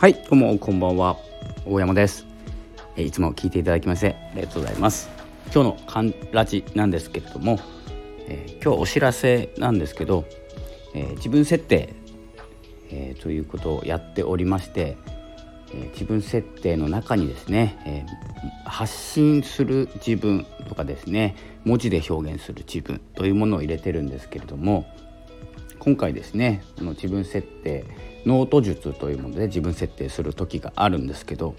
はいどうもこんばんは。大山です。えいつも聞いていただきましてありがとうございます。今日のカンラジなんですけれども、えー、今日お知らせなんですけど、えー、自分設定、えー、ということをやっておりまして、え自分設定の中にですね、え発信する自分とかですね文字で表現する自分というものを入れてるんですけれども今回ですねこの自分設定ノート術というもので自分設定する時があるんですけど、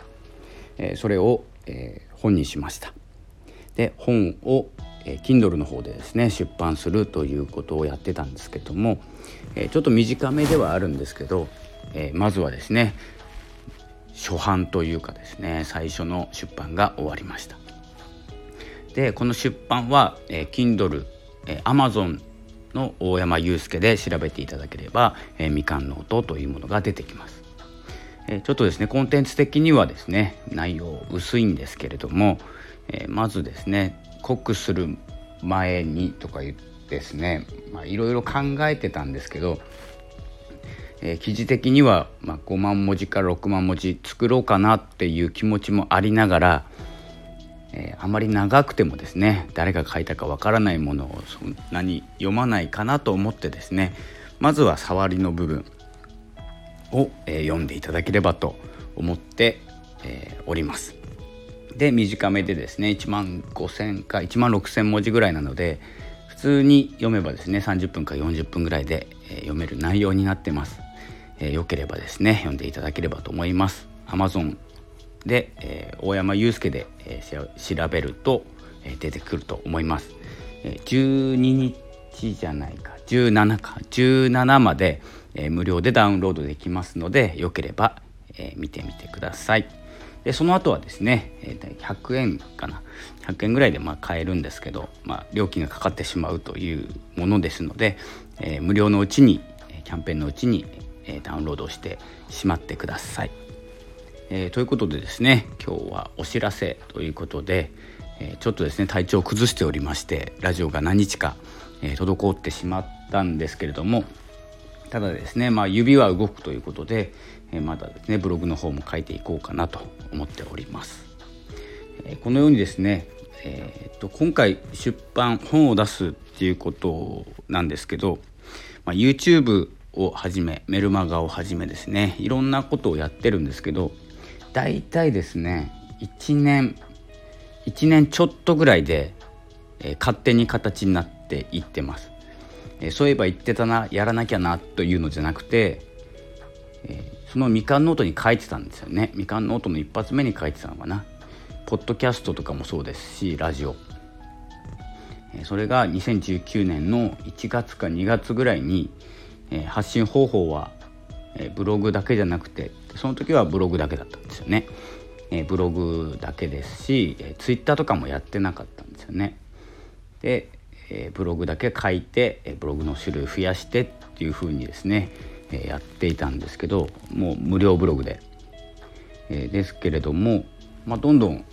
えー、それを、えー、本にしました。で本を、えー、Kindle の方でですね出版するということをやってたんですけども、えー、ちょっと短めではあるんですけど、えー、まずはですね初版というかですね最初の出版が終わりました。でこの出版は、えー、Kindle、えー、Amazon の大山祐介で調べていただければ、えー、みかんノートというものが出てきます。え、ちょっとですねコンテンツ的にはですね内容薄いんですけれども、え、まずですね濃くする前にとか言ってですねいろいろ考えてたんですけど、えー、記事的には、まあ、5万文字から6万文字作ろうかなっていう気持ちもありながらえー、あまり長くてもですね誰が書いたかわからないものをそんなに読まないかなと思ってですねまずは触りの部分を、えー、読んでいただければと思って、えー、おります。で短めでですね1万5,000か1万6,000文字ぐらいなので普通に読めばですね30分か40分ぐらいで、え読める内容になってます。えー、よければですね読んでいただければと思います。Amazon で、えー、大山祐介で、えー、調べると、えー、出てくると思います。えー、12日じゃないか17か17まで、えー、無料でダウンロードできますのでよければ、えー、見てみてください。でその後はですね、えー、100円かな100円ぐらいでまあ買えるんですけど、まあ、料金がかかってしまうというものですので、えー、無料のうちにキャンペーンのうちに、えー、ダウンロードしてしまってください。えー、ということでですね今日はお知らせということで、えー、ちょっとですね体調を崩しておりましてラジオが何日か、えー、滞ってしまったんですけれどもただですね、まあ、指は動くということで、えまだですねブログの方も書いていこうかなと思っております。えこのようにですね、えー、と今回出版本を出すっていうことなんですけど、まあ、YouTube をはじめメルマガをはじめですねいろんなことをやってるんですけど大体ですね1年1年ちょっとぐらいで、えー、勝手に形になっていってます、えー、そういえば言ってたなやらなきゃなというのじゃなくて、えー、そのみかんノートに書いてたんですよね。みかんノートの一発目に書いてたのかな。ポッドキャストとかもそうですしラジオ。それが2019年の1月か2月ぐらいに発信方法はブログだけじゃなくてその時はブログだけだったんですよね。えブログだけですし、えツイッターとかもやってなかったんですよね。で、えブログだけ書いて、えブログの種類増やしてっていう風にですね、えやっていたんですけどもう無料ブログで。えですけれども、まあ、どんどん、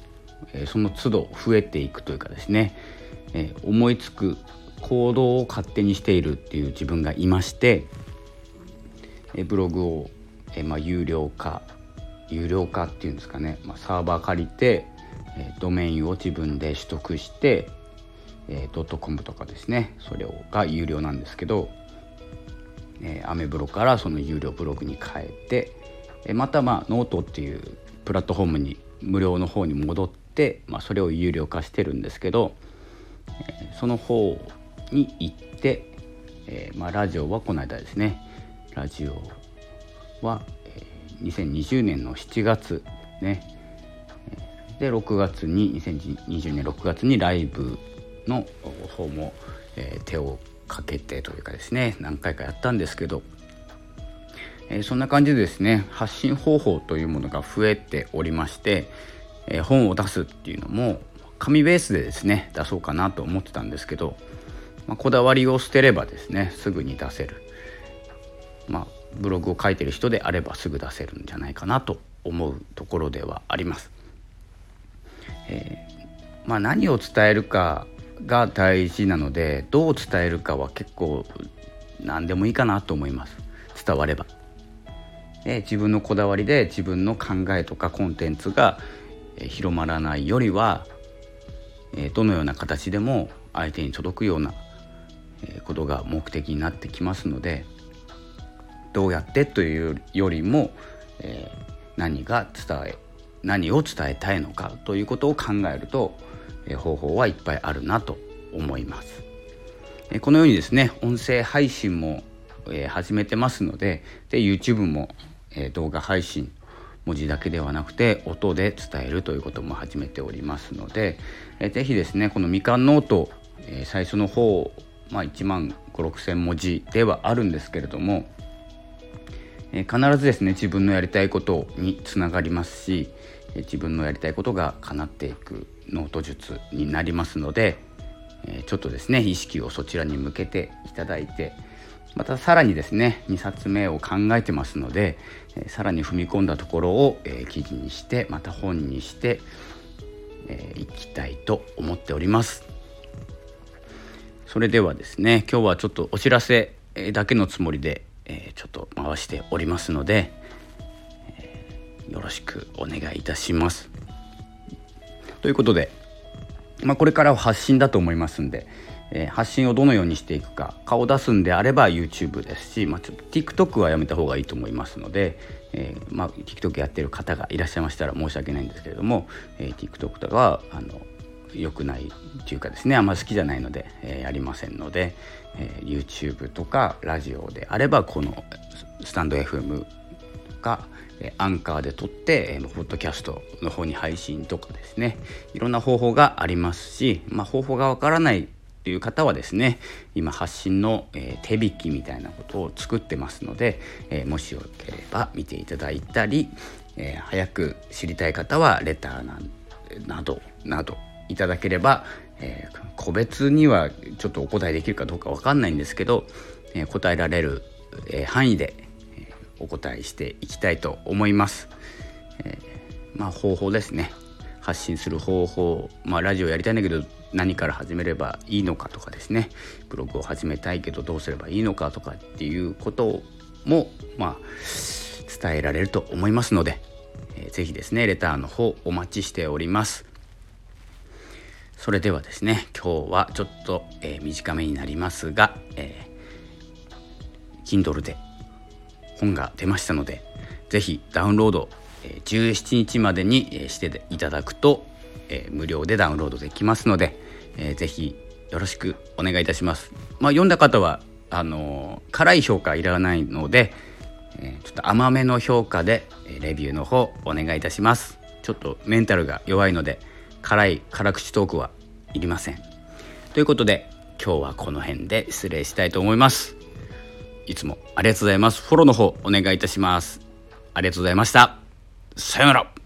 えその都度増えていくというかですね、え思いつく行動を勝手にしているっていう自分がいまして、えブログをえまあ、有料化。有料化っていうんですかね、まあ、サーバー借りて、えドメインを自分で取得して、えドットコムとかですね。それが有料なんですけど、えアメブロからその有料ブログに変えて、えまたまあノートっていうプラットフォームに無料の方に戻って、まあ、それを有料化してるんですけど、えその方に行って、えまあ、ラジオはこの間ですね。ラジオは、2020年の7月ね。で6月に2020年6月にライブの方も、え、手をかけてというかですね何回かやったんですけど、え、そんな感じでですね発信方法というものが増えておりまして、え、本を出すっていうのも紙ベースでですね出そうかなと思ってたんですけど、まあ、こだわりを捨てればですねすぐに出せる。まあブログを書いてる人であればすぐ出せるんじゃないかなと思うところではあります。えー、まあ、何を伝えるかが大事なのでどう伝えるかは結構何でもいいかなと思います伝われば。え自分のこだわりで自分の考えとかコンテンツが広まらないよりはどのような形でも相手に届くようなことが目的になってきますのでどうやってというよりも何が伝え何を伝えたいのかということを考えると方法はいっぱいあるなと思います。このようにですね音声配信も始めてますのでで YouTube も動画配信文字だけではなくて音で伝えるということも始めておりますので是非ですねこのみかんノート最初の方、まあ、1万5,6,000文字ではあるんですけれども必ずですね自分のやりたいことにつながりますし自分のやりたいことが叶っていくノート術になりますのでちょっとですね意識をそちらに向けていただいてまたさらにですね2冊目を考えてますのでさらに踏み込んだところを記事にしてまた本にしていきたいと思っております。それではですね今日はちょっとお知らせだけのつもりでえちょっと回しておりますのでよろしくお願いいたします。ということでまあ、これからは発信だと思いますんで、えー、発信をどのようにしていくか顔を出すんであれば YouTube ですし、まあ、ちょっと TikTok はやめた方がいいと思いますので、えーまあ、TikTok やってる方がいらっしゃいましたら申し訳ないんですけれども、えー、TikTok とかはあの良くないっていうかですねあんま好きじゃないので、えー、やりませんので、えー、YouTube とかラジオであればこのスタンド FM とかアンカーで撮って、ポッドキャストの方に配信とかですねいろんな方法がありますし、まあ、方法がわからないという方はですね今発信の、え手引きみたいなことを作ってますので、えもしよければ見ていただいたり、え早く知りたい方はレターなどなどいただければ、えー、個別にはちょっとお答えできるかどうかわかんないんですけど、えー、答えられる、えー、範囲でお答えしていきたいと思います。えー、まあ方法ですね発信する方法、まあ、ラジオやりたいんだけど何から始めればいいのかとかですねブログを始めたいけどどうすればいいのかとかっていうことも、まあ、伝えられると思いますので、えー、ぜひですねレターの方お待ちしております。それではですね今日はちょっと、えー、短めになりますが、えー、Kindle で本が出ましたので是非ダウンロードえ17日までにえしていただくとえ無料でダウンロードできますので是非よろしくお願いいたします。まあ、読んだ方はあの辛い評価いらないのでえちょっと甘めの評価でレビューの方お願いいたします。ちょっとメンタルが弱いので辛い辛口トークはいりません。ということで今日はこの辺で失礼したいと思います。いつもありがとうございます。フォローの方お願いいたします。ありがとうございました。さようなら。